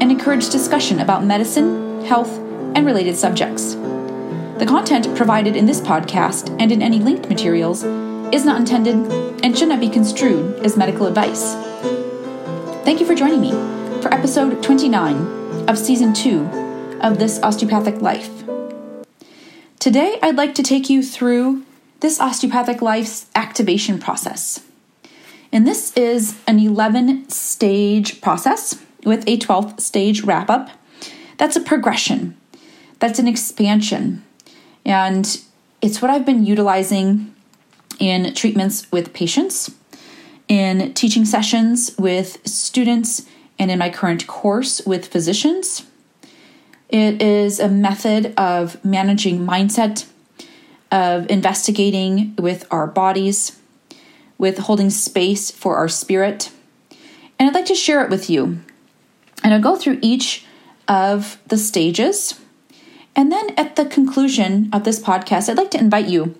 and encourage discussion about medicine, health, and related subjects. The content provided in this podcast and in any linked materials is not intended and should not be construed as medical advice. Thank you for joining me for episode 29 of season 2 of This Osteopathic Life. Today, I'd like to take you through this osteopathic life's activation process. And this is an 11 stage process with a 12th stage wrap up. That's a progression, that's an expansion. And it's what I've been utilizing in treatments with patients, in teaching sessions with students, and in my current course with physicians. It is a method of managing mindset, of investigating with our bodies, with holding space for our spirit. And I'd like to share it with you and I'll go through each of the stages. And then at the conclusion of this podcast, I'd like to invite you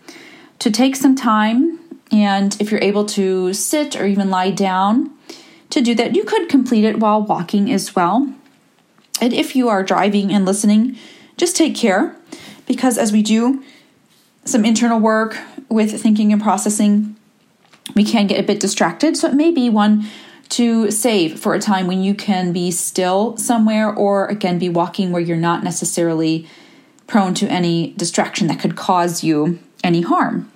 to take some time and if you're able to sit or even lie down to do that, you could complete it while walking as well. And if you are driving and listening, just take care because as we do some internal work with thinking and processing, we can get a bit distracted. So it may be one to save for a time when you can be still somewhere or again be walking where you're not necessarily prone to any distraction that could cause you any harm.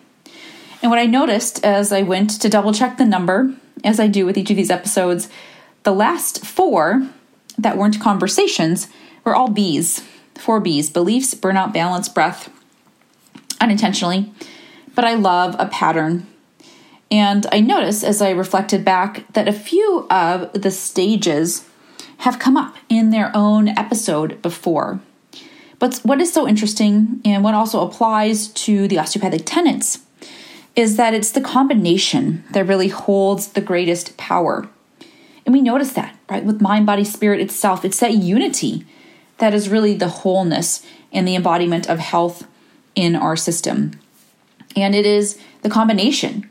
And what I noticed as I went to double check the number, as I do with each of these episodes, the last four that weren't conversations were all B's. Four B's beliefs, burnout, balance, breath, unintentionally. But I love a pattern and I noticed as I reflected back that a few of the stages have come up in their own episode before. But what is so interesting and what also applies to the osteopathic tenets is that it's the combination that really holds the greatest power. And we notice that, right? With mind, body, spirit itself, it's that unity that is really the wholeness and the embodiment of health in our system. And it is the combination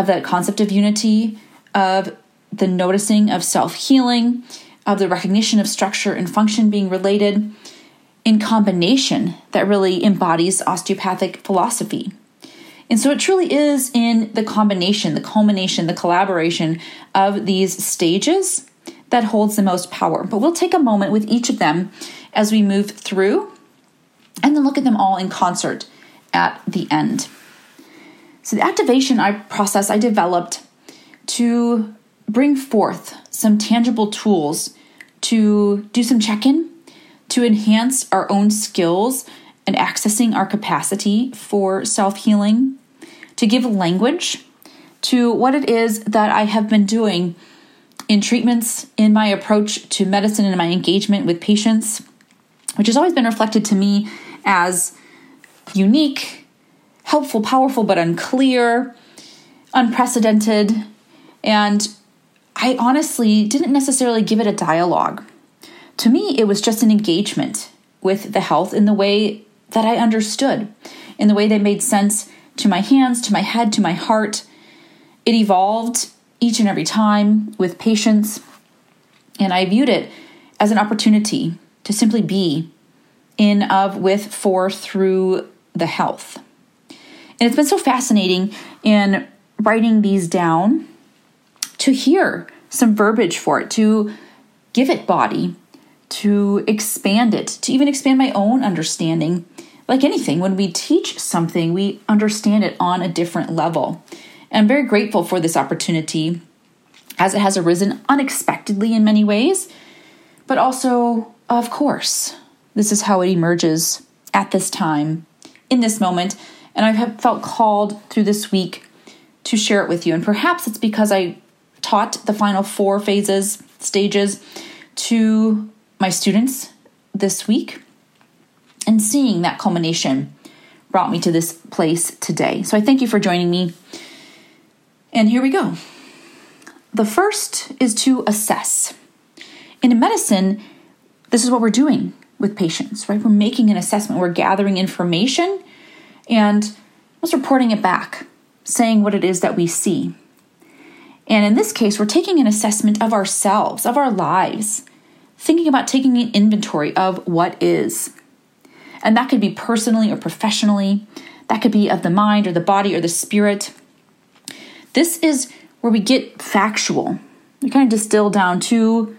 of that concept of unity, of the noticing of self healing, of the recognition of structure and function being related in combination that really embodies osteopathic philosophy. And so it truly is in the combination, the culmination, the collaboration of these stages that holds the most power. But we'll take a moment with each of them as we move through and then look at them all in concert at the end. So the activation I process I developed to bring forth some tangible tools to do some check-in, to enhance our own skills and accessing our capacity for self-healing, to give language to what it is that I have been doing in treatments, in my approach to medicine, and my engagement with patients, which has always been reflected to me as unique helpful, powerful, but unclear, unprecedented. And I honestly didn't necessarily give it a dialogue. To me, it was just an engagement with the health in the way that I understood, in the way that made sense to my hands, to my head, to my heart. It evolved each and every time with patience, and I viewed it as an opportunity to simply be in, of, with, for, through the health. And it's been so fascinating in writing these down to hear some verbiage for it, to give it body, to expand it, to even expand my own understanding. Like anything, when we teach something, we understand it on a different level. And I'm very grateful for this opportunity as it has arisen unexpectedly in many ways, but also, of course, this is how it emerges at this time, in this moment, and I have felt called through this week to share it with you. And perhaps it's because I taught the final four phases, stages to my students this week and seeing that culmination brought me to this place today. So I thank you for joining me. And here we go. The first is to assess. in medicine, this is what we're doing with patients, right? We're making an assessment, we're gathering information and just reporting it back, saying what it is that we see. And in this case, we're taking an assessment of ourselves, of our lives, thinking about taking an inventory of what is. And that could be personally or professionally, that could be of the mind or the body or the spirit. This is where we get factual. We kind of distill down to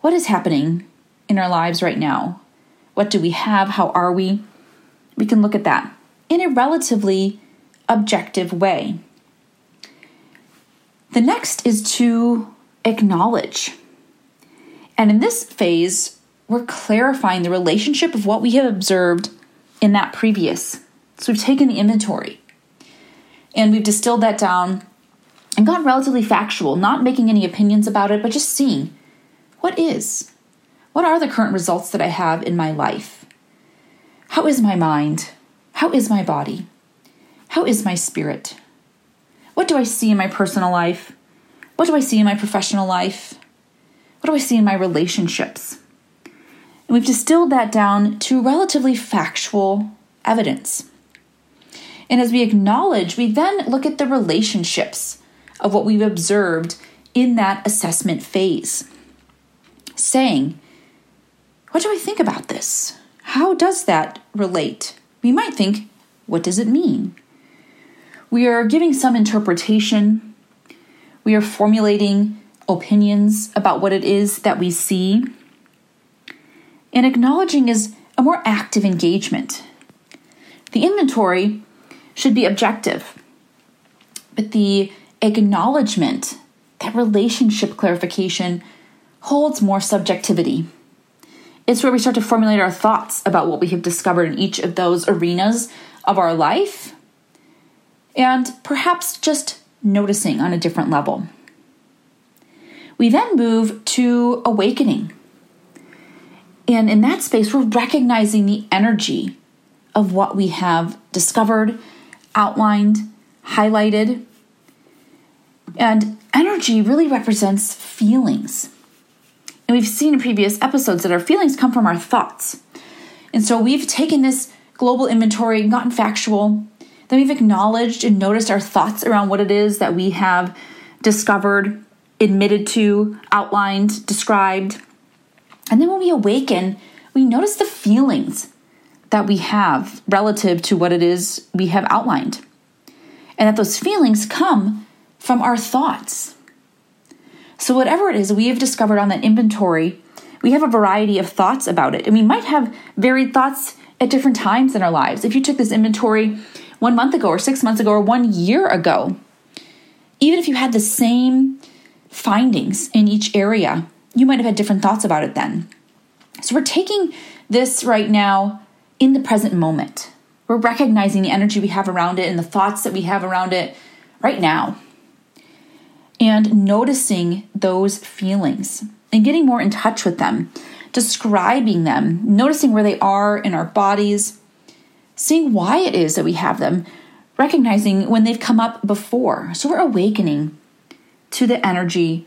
what is happening in our lives right now. What do we have? How are we? We can look at that in a relatively objective way. The next is to acknowledge. And in this phase, we're clarifying the relationship of what we have observed in that previous. So we've taken the inventory and we've distilled that down and gone relatively factual, not making any opinions about it, but just seeing what is. What are the current results that I have in my life? How is my mind? How is my body? How is my spirit? What do I see in my personal life? What do I see in my professional life? What do I see in my relationships? And we've distilled that down to relatively factual evidence. And as we acknowledge, we then look at the relationships of what we've observed in that assessment phase, saying, What do I think about this? How does that relate? We might think, What does it mean? We are giving some interpretation, we are formulating opinions about what it is that we see. And acknowledging is a more active engagement. The inventory should be objective, but the acknowledgement, that relationship clarification, holds more subjectivity. It's where we start to formulate our thoughts about what we have discovered in each of those arenas of our life, and perhaps just noticing on a different level. We then move to awakening. And in that space, we're recognizing the energy of what we have discovered, outlined, highlighted. And energy really represents feelings. And we've seen in previous episodes that our feelings come from our thoughts. And so we've taken this global inventory, gotten factual, then we've acknowledged and noticed our thoughts around what it is that we have discovered, admitted to, outlined, described. And then when we awaken, we notice the feelings that we have relative to what it is we have outlined. And that those feelings come from our thoughts. So, whatever it is we have discovered on that inventory, we have a variety of thoughts about it. And we might have varied thoughts at different times in our lives. If you took this inventory one month ago, or six months ago, or one year ago, even if you had the same findings in each area, you might have had different thoughts about it then. So, we're taking this right now in the present moment. We're recognizing the energy we have around it and the thoughts that we have around it right now. And noticing those feelings and getting more in touch with them, describing them, noticing where they are in our bodies, seeing why it is that we have them, recognizing when they've come up before. So we're awakening to the energy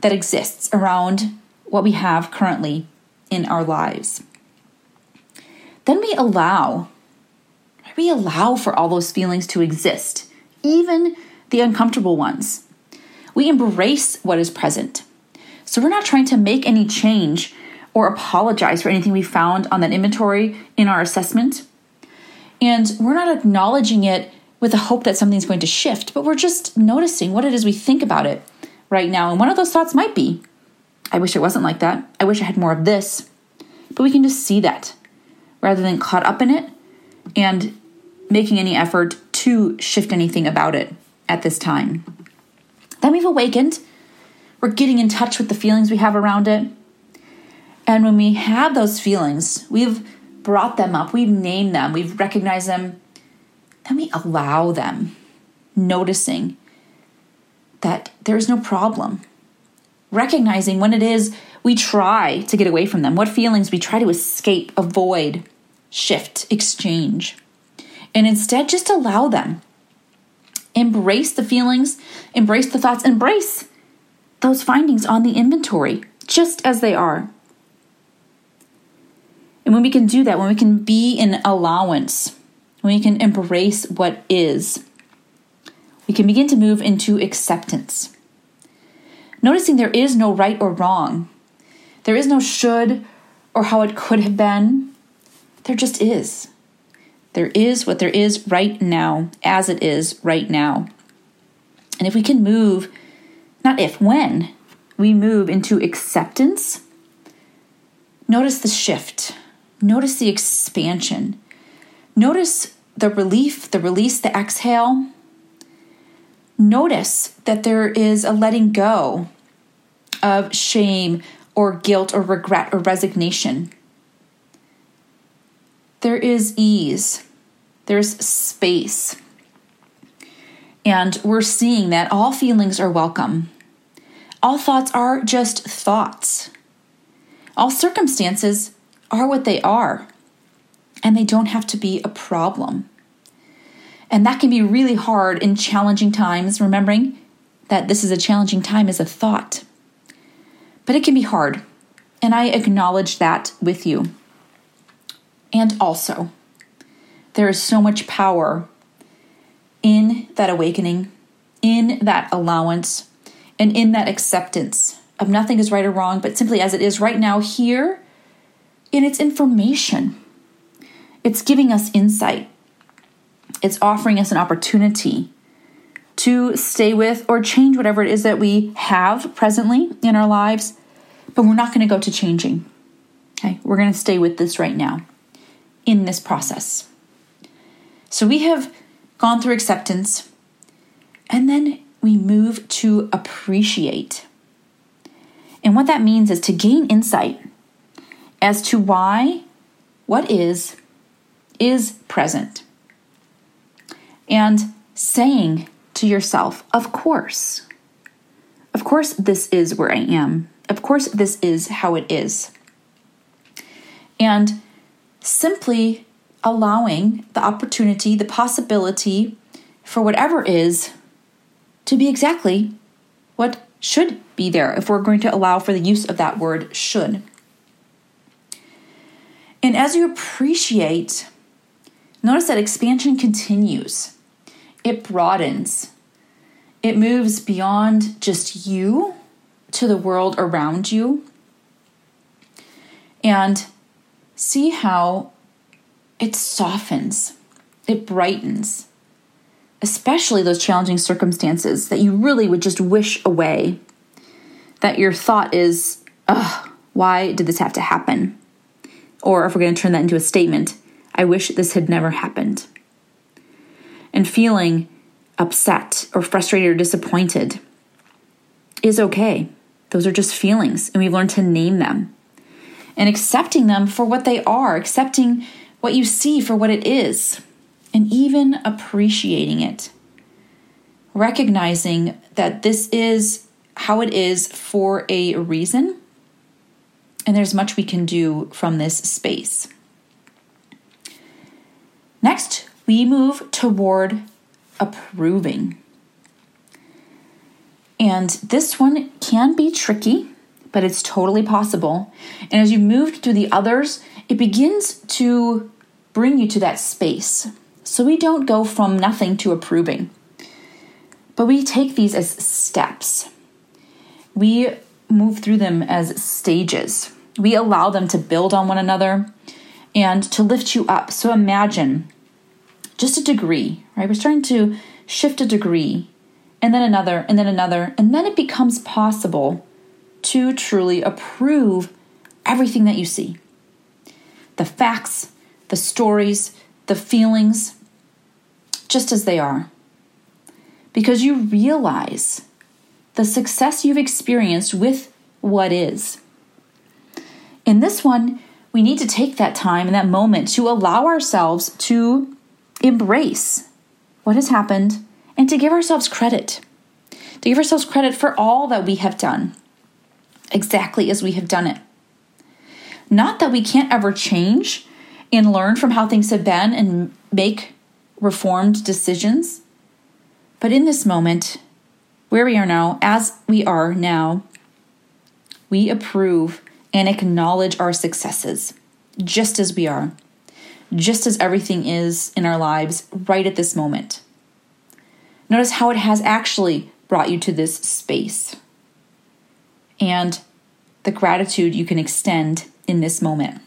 that exists around what we have currently in our lives then we allow, we allow for all those feelings to exist, even the uncomfortable ones. We embrace what is present. So we're not trying to make any change or apologize for anything we found on that inventory in our assessment. And we're not acknowledging it with the hope that something's going to shift, but we're just noticing what it is we think about it right now. And one of those thoughts might be, I wish it wasn't like that. I wish I had more of this. But we can just see that rather than caught up in it and making any effort to shift anything about it at this time. Then we've awakened. We're getting in touch with the feelings we have around it. And when we have those feelings, we've brought them up, we've named them, we've recognized them, then we allow them, noticing that there is no problem. Recognizing when it is we try to get away from them, what feelings we try to escape, avoid, shift, exchange. And instead, just allow them. Embrace the feelings, embrace the thoughts, embrace those findings on the inventory just as they are. And when we can do that, when we can be in allowance, when we can embrace what is, we can begin to move into acceptance. Noticing there is no right or wrong, there is no should or how it could have been. There just is. There is what there is right now, as it is right now. And if we can move, not if, when, we move into acceptance, notice the shift, notice the expansion, notice the relief, the release, the exhale. Notice that there is a letting go of shame or guilt or regret or resignation. There is ease, there's space. And we're seeing that all feelings are welcome. All thoughts are just thoughts. All circumstances are what they are, and they don't have to be a problem. And that can be really hard in challenging times, remembering that this is a challenging time as a thought. But it can be hard, and I acknowledge that with you. And also, there is so much power in that awakening, in that allowance, and in that acceptance of nothing is right or wrong, but simply as it is right now here in its information. It's giving us insight, it's offering us an opportunity to stay with or change whatever it is that we have presently in our lives, but we're not going to go to changing. Okay, we're going to stay with this right now in this process. So we have gone through acceptance, and then we move to appreciate. And what that means is to gain insight as to why what is is present. And saying to yourself, of course, of course, this is where I am. Of course, this is how it is. And simply allowing the opportunity, the possibility for whatever is to be exactly what should be there if we're going to allow for the use of that word should. And as you appreciate, notice that expansion continues, it broadens, it moves beyond just you to the world around you. And see how it softens, it brightens, especially those challenging circumstances that you really would just wish away. That your thought is, ugh, why did this have to happen? Or if we're going to turn that into a statement, I wish this had never happened. And feeling upset or frustrated or disappointed is okay. Those are just feelings, and we've learned to name them and accepting them for what they are, accepting what you see for what it is, and even appreciating it. Recognizing that this is how it is for a reason, and there's much we can do from this space. Next, we move toward approving. And this one can be tricky, but it's totally possible. And as you move through the others, it begins to bring you to that space. So we don't go from nothing to approving, but we take these as steps. We move through them as stages. We allow them to build on one another and to lift you up. So imagine just a degree, right? We're starting to shift a degree and then another and then another, and then it becomes possible to truly approve everything that you see the facts, the stories, the feelings, just as they are. Because you realize the success you've experienced with what is. In this one, we need to take that time and that moment to allow ourselves to embrace what has happened and to give ourselves credit. To give ourselves credit for all that we have done exactly as we have done it. Not that we can't ever change and learn from how things have been and make reformed decisions, but in this moment, where we are now, as we are now, we approve and acknowledge our successes just as we are, just as everything is in our lives right at this moment. Notice how it has actually brought you to this space and the gratitude you can extend in this moment.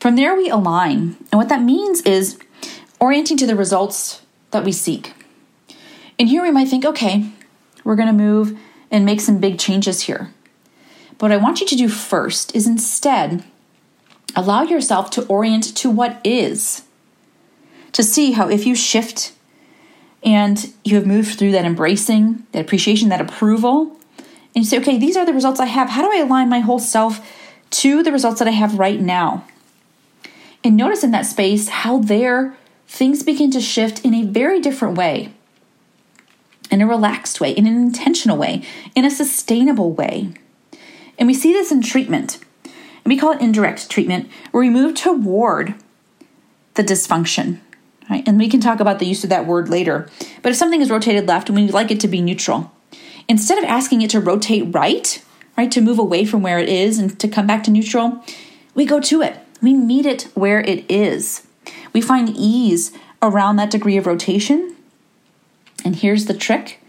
From there, we align. And what that means is orienting to the results that we seek. And here we might think, okay, we're going to move and make some big changes here. But what I want you to do first is instead allow yourself to orient to what is. To see how if you shift and you have moved through that embracing, that appreciation, that approval, and you say, okay, these are the results I have. How do I align my whole self to the results that I have right now? And notice in that space how there things begin to shift in a very different way, in a relaxed way, in an intentional way, in a sustainable way. And we see this in treatment. And we call it indirect treatment, where we move toward the dysfunction. Right? And we can talk about the use of that word later. But if something is rotated left and we like it to be neutral, instead of asking it to rotate right, right, to move away from where it is and to come back to neutral, we go to it. We meet it where it is. We find ease around that degree of rotation. And here's the trick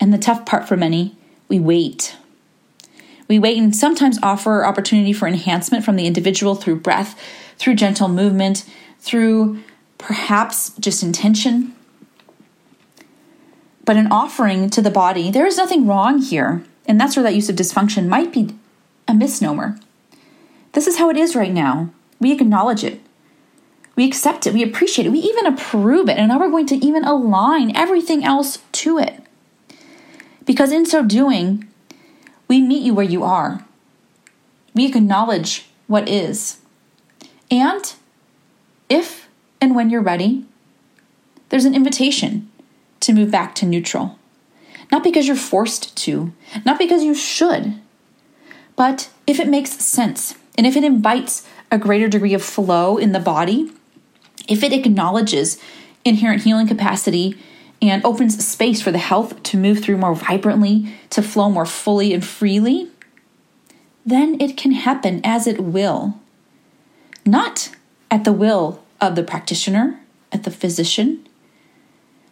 and the tough part for many we wait. We wait and sometimes offer opportunity for enhancement from the individual through breath, through gentle movement, through perhaps just intention. But an offering to the body, there is nothing wrong here. And that's where that use of dysfunction might be a misnomer. This is how it is right now. We acknowledge it. We accept it. We appreciate it. We even approve it. And now we're going to even align everything else to it. Because in so doing, we meet you where you are. We acknowledge what is. And if and when you're ready, there's an invitation to move back to neutral. Not because you're forced to, not because you should, but if it makes sense and if it invites a greater degree of flow in the body, if it acknowledges inherent healing capacity and opens space for the health to move through more vibrantly, to flow more fully and freely, then it can happen as it will. Not at the will of the practitioner, at the physician,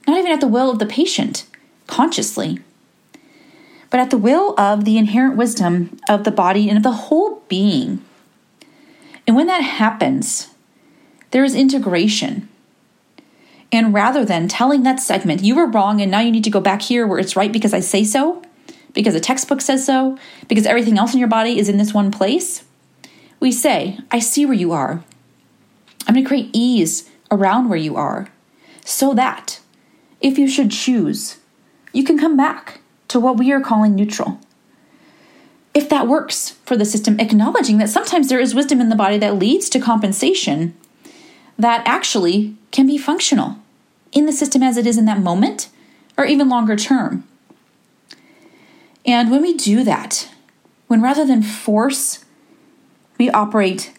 not even at the will of the patient, consciously, but at the will of the inherent wisdom of the body and of the whole being. And when that happens, there is integration and rather than telling that segment, you were wrong and now you need to go back here where it's right because I say so, because a textbook says so, because everything else in your body is in this one place, we say, I see where you are. I'm going to create ease around where you are so that if you should choose, you can come back to what we are calling neutral. If that works for the system, acknowledging that sometimes there is wisdom in the body that leads to compensation that actually can be functional in the system as it is in that moment or even longer term. And when we do that, when rather than force, we operate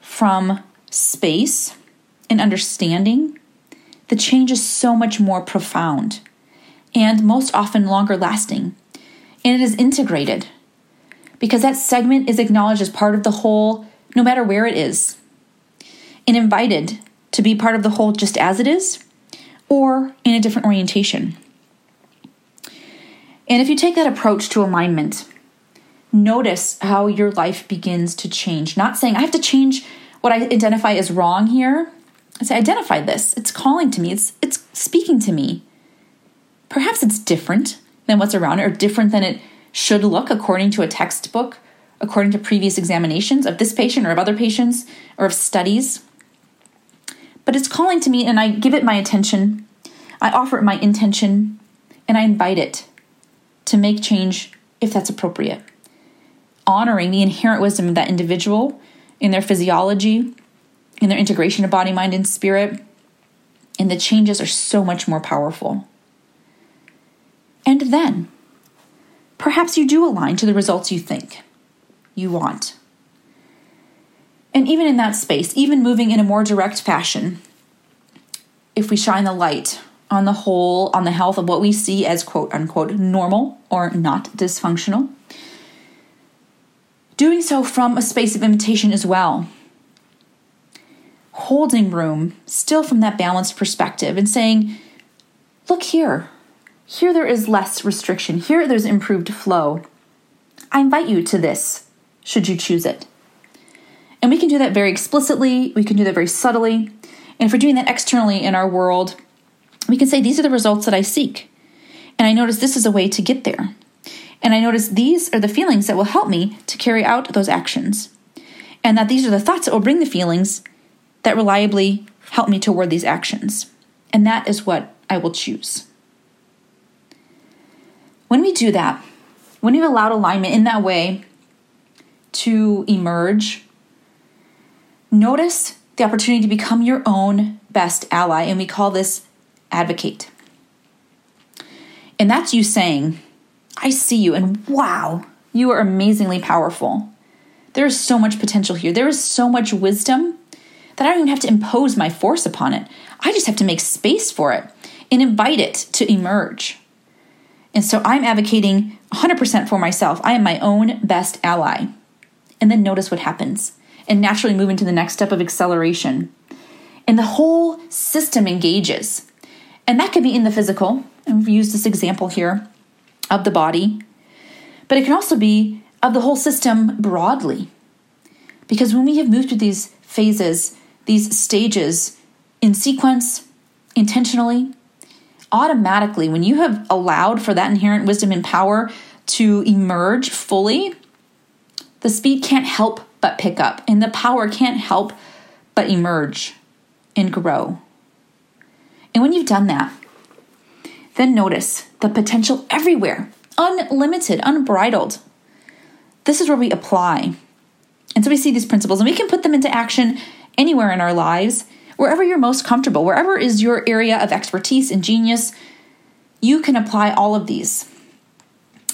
from space and understanding, the change is so much more profound and most often longer lasting. And it is integrated because that segment is acknowledged as part of the whole, no matter where it is, and invited to be part of the whole just as it is or in a different orientation. And if you take that approach to alignment, notice how your life begins to change. Not saying I have to change what I identify as wrong here. I say identify this. It's calling to me. It's it's speaking to me. Perhaps it's different than what's around it or different than it should look according to a textbook, according to previous examinations of this patient or of other patients or of studies but it's calling to me and I give it my attention. I offer it my intention and I invite it to make change if that's appropriate. Honoring the inherent wisdom of that individual in their physiology, in their integration of body, mind, and spirit. And the changes are so much more powerful. And then, perhaps you do align to the results you think you want. And even in that space, even moving in a more direct fashion, if we shine the light on the whole, on the health of what we see as quote unquote normal or not dysfunctional, doing so from a space of invitation as well. Holding room still from that balanced perspective and saying, look here, here there is less restriction, here there's improved flow. I invite you to this, should you choose it. And we can do that very explicitly, we can do that very subtly. And if we're doing that externally in our world, we can say, These are the results that I seek. And I notice this is a way to get there. And I notice these are the feelings that will help me to carry out those actions. And that these are the thoughts that will bring the feelings that reliably help me toward these actions. And that is what I will choose. When we do that, when we've allowed alignment in that way to emerge, notice the opportunity to become your own best ally. And we call this advocate. And that's you saying, I see you, and wow, you are amazingly powerful. There is so much potential here. There is so much wisdom that I don't even have to impose my force upon it. I just have to make space for it and invite it to emerge. And so I'm advocating 100% for myself. I am my own best ally. And then notice what happens and naturally move into the next step of acceleration. And the whole system engages. And that could be in the physical, we've used this example here of the body, but it can also be of the whole system broadly. Because when we have moved through these phases, these stages in sequence, intentionally, automatically, when you have allowed for that inherent wisdom and power to emerge fully, the speed can't help but pick up, and the power can't help but emerge and grow. And when you've done that, then notice the potential everywhere, unlimited, unbridled. This is where we apply. And so we see these principles and we can put them into action anywhere in our lives, wherever you're most comfortable, wherever is your area of expertise and genius, you can apply all of these.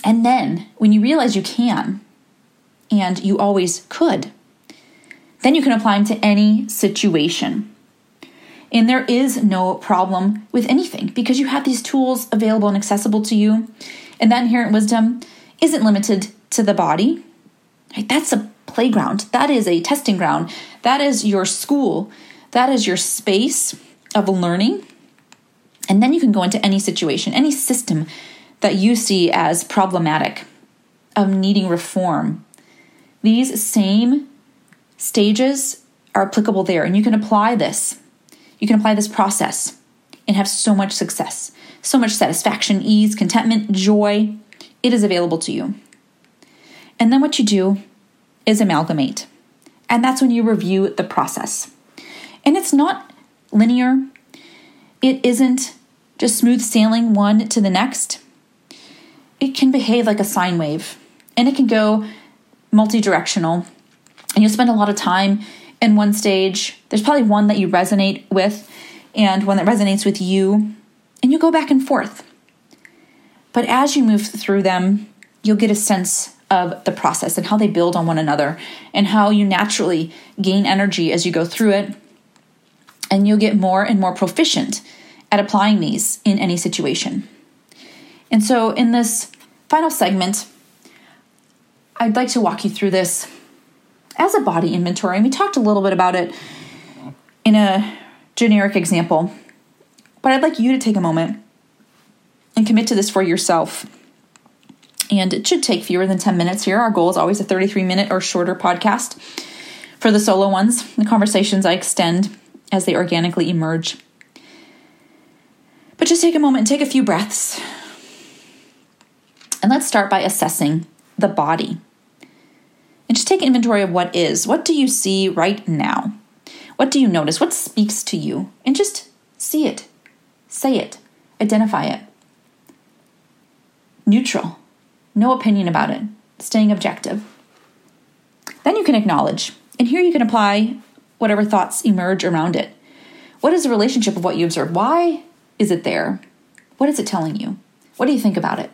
And then when you realize you can, and you always could, then you can apply them to any situation. And there is no problem with anything because you have these tools available and accessible to you. And that inherent wisdom isn't limited to the body. Right? That's a playground. That is a testing ground. That is your school. That is your space of learning. And then you can go into any situation, any system that you see as problematic, of needing reform. These same stages are applicable there, and you can apply this you can apply this process and have so much success, so much satisfaction, ease, contentment, joy. It is available to you. And then what you do is amalgamate. And that's when you review the process. And it's not linear, it isn't just smooth sailing one to the next. It can behave like a sine wave and it can go multi directional. And you'll spend a lot of time in one stage. There's probably one that you resonate with and one that resonates with you, and you go back and forth. But as you move through them, you'll get a sense of the process and how they build on one another and how you naturally gain energy as you go through it. And you'll get more and more proficient at applying these in any situation. And so, in this final segment, I'd like to walk you through this as a body inventory. And we talked a little bit about it in a generic example. But I'd like you to take a moment and commit to this for yourself. And it should take fewer than 10 minutes here. Our goal is always a 33 minute or shorter podcast. For the solo ones, the conversations I extend as they organically emerge. But just take a moment and take a few breaths. And let's start by assessing the body and just take inventory of what is. What do you see right now? What do you notice? What speaks to you? And just see it, say it, identify it. Neutral, no opinion about it, staying objective. Then you can acknowledge, and here you can apply whatever thoughts emerge around it. What is the relationship of what you observe? Why is it there? What is it telling you? What do you think about it?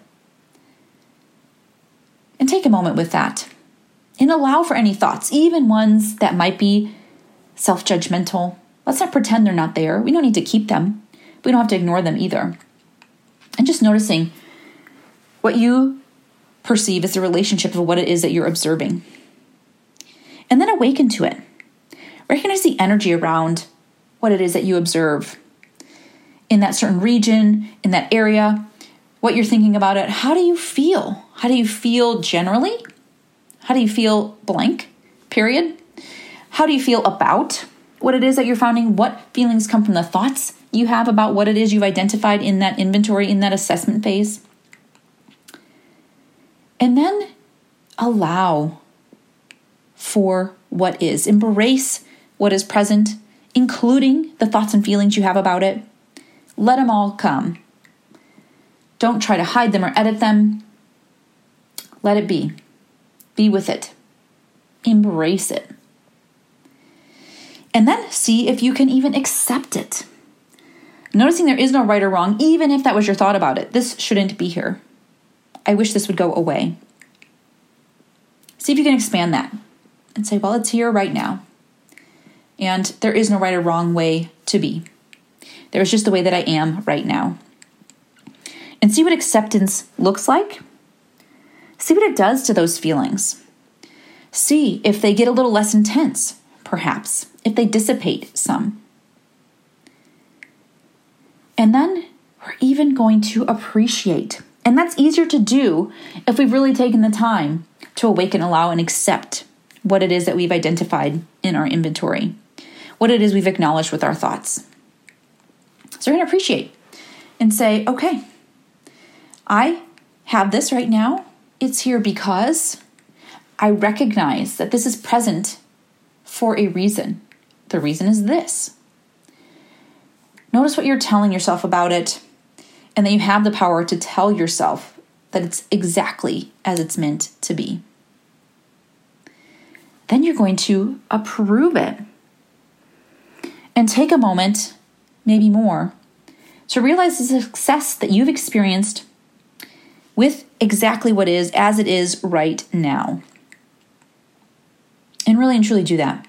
And take a moment with that and allow for any thoughts, even ones that might be self judgmental. Let's not pretend they're not there. We don't need to keep them, we don't have to ignore them either. And just noticing what you perceive as the relationship of what it is that you're observing. And then awaken to it. Recognize the energy around what it is that you observe in that certain region, in that area, what you're thinking about it. How do you feel? How do you feel generally? How do you feel blank? Period. How do you feel about what it is that you're finding? What feelings come from the thoughts you have about what it is you've identified in that inventory, in that assessment phase? And then allow for what is. Embrace what is present, including the thoughts and feelings you have about it. Let them all come. Don't try to hide them or edit them. Let it be. Be with it. Embrace it. And then see if you can even accept it. Noticing there is no right or wrong, even if that was your thought about it. This shouldn't be here. I wish this would go away. See if you can expand that and say, well, it's here right now. And there is no right or wrong way to be. There is just the way that I am right now. And see what acceptance looks like. See what it does to those feelings. See if they get a little less intense, perhaps, if they dissipate some. And then we're even going to appreciate and that's easier to do if we've really taken the time to awaken, allow, and accept what it is that we've identified in our inventory, what it is we've acknowledged with our thoughts. So we're going to appreciate and say, okay, I have this right now. It's here because I recognize that this is present for a reason. The reason is this. Notice what you're telling yourself about it and that you have the power to tell yourself that it's exactly as it's meant to be. Then you're going to approve it and take a moment, maybe more, to realize the success that you've experienced with exactly what is as it is right now. And really and truly do that.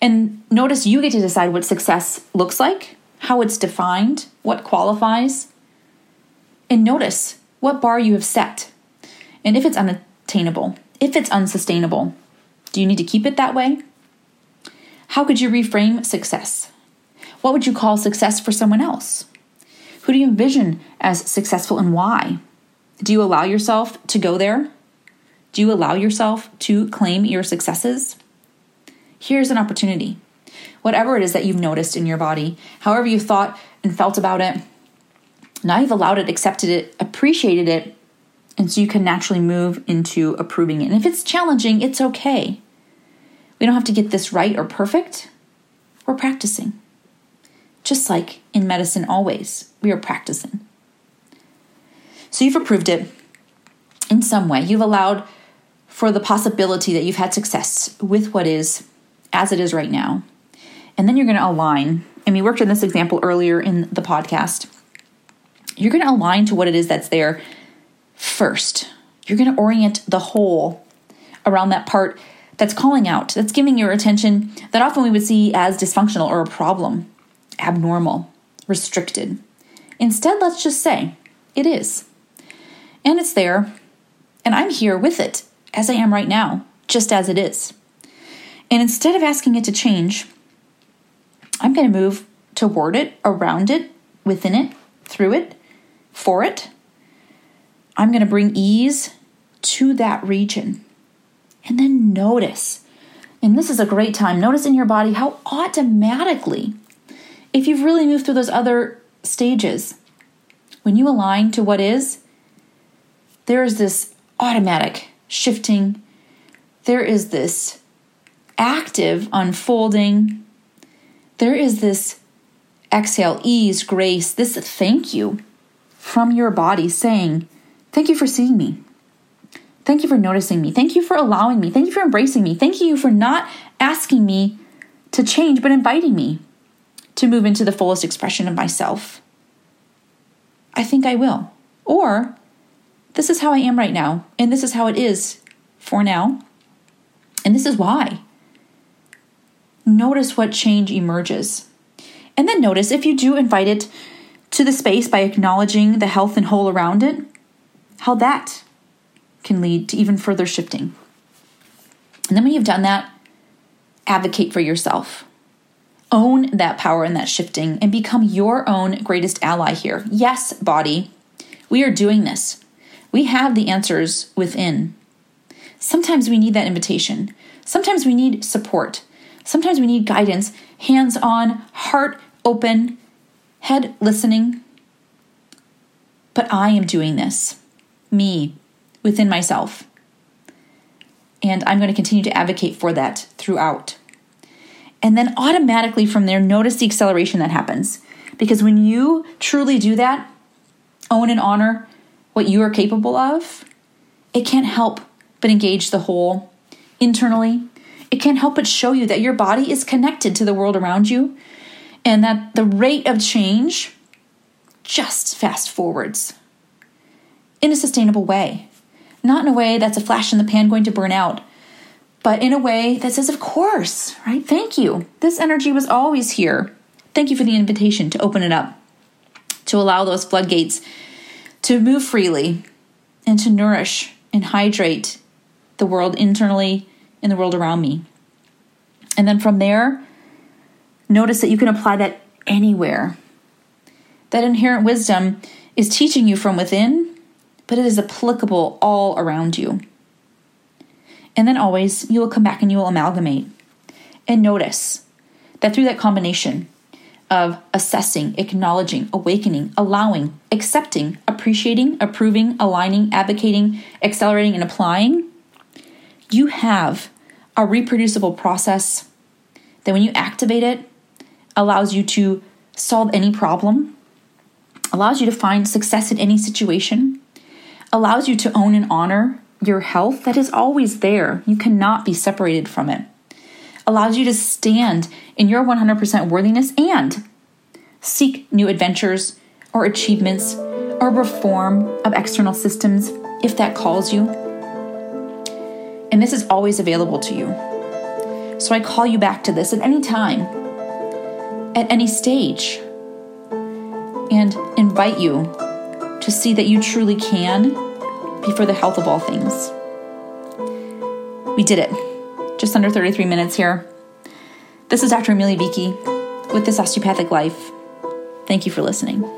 And notice you get to decide what success looks like how it's defined, what qualifies, and notice what bar you have set. And if it's unattainable, if it's unsustainable, do you need to keep it that way? How could you reframe success? What would you call success for someone else? Who do you envision as successful and why? Do you allow yourself to go there? Do you allow yourself to claim your successes? Here's an opportunity whatever it is that you've noticed in your body, however you thought and felt about it. Now you've allowed it, accepted it, appreciated it, and so you can naturally move into approving it. And if it's challenging, it's okay. We don't have to get this right or perfect. We're practicing. Just like in medicine, always, we are practicing. So you've approved it in some way. You've allowed for the possibility that you've had success with what is as it is right now. And then you're going to align. And we worked on this example earlier in the podcast. You're going to align to what it is that's there first. You're going to orient the whole around that part that's calling out, that's giving your attention, that often we would see as dysfunctional or a problem, abnormal, restricted. Instead, let's just say it is. And it's there, and I'm here with it as I am right now, just as it is. And instead of asking it to change, I'm going to move toward it, around it, within it, through it, for it. I'm going to bring ease to that region. And then notice, and this is a great time, notice in your body how automatically, if you've really moved through those other stages, when you align to what is, there is this automatic shifting, there is this active unfolding there is this exhale, ease, grace, this thank you from your body saying, Thank you for seeing me. Thank you for noticing me. Thank you for allowing me. Thank you for embracing me. Thank you for not asking me to change, but inviting me to move into the fullest expression of myself. I think I will. Or this is how I am right now, and this is how it is for now, and this is why. Notice what change emerges. And then notice if you do invite it to the space by acknowledging the health and whole around it, how that can lead to even further shifting. And then when you've done that, advocate for yourself. Own that power and that shifting and become your own greatest ally here. Yes, body, we are doing this. We have the answers within. Sometimes we need that invitation. Sometimes we need support. Sometimes we need guidance, hands on, heart open, head listening. But I am doing this, me, within myself. And I'm going to continue to advocate for that throughout. And then automatically from there, notice the acceleration that happens. Because when you truly do that, own and honor what you are capable of, it can't help but engage the whole internally. It can't help but show you that your body is connected to the world around you and that the rate of change just fast forwards in a sustainable way. Not in a way that's a flash in the pan going to burn out, but in a way that says, Of course, right? Thank you. This energy was always here. Thank you for the invitation to open it up, to allow those floodgates to move freely and to nourish and hydrate the world internally and the world around me. And then from there, notice that you can apply that anywhere. That inherent wisdom is teaching you from within but it is applicable all around you. And then always, you will come back and you will amalgamate. And notice that through that combination of assessing, acknowledging, awakening, allowing, accepting, appreciating, approving, aligning, advocating, accelerating, and applying, you have a reproducible process that when you activate it, allows you to solve any problem, allows you to find success in any situation, allows you to own and honor your health that is always there. You cannot be separated from it. Allows you to stand in your 100% worthiness and seek new adventures or achievements or reform of external systems if that calls you. And this is always available to you. So I call you back to this at any time, at any stage, and invite you to see that you truly can be for the health of all things. We did it. Just under 33 minutes here. This is Dr. Amelia Beakey with This Osteopathic Life. Thank you for listening.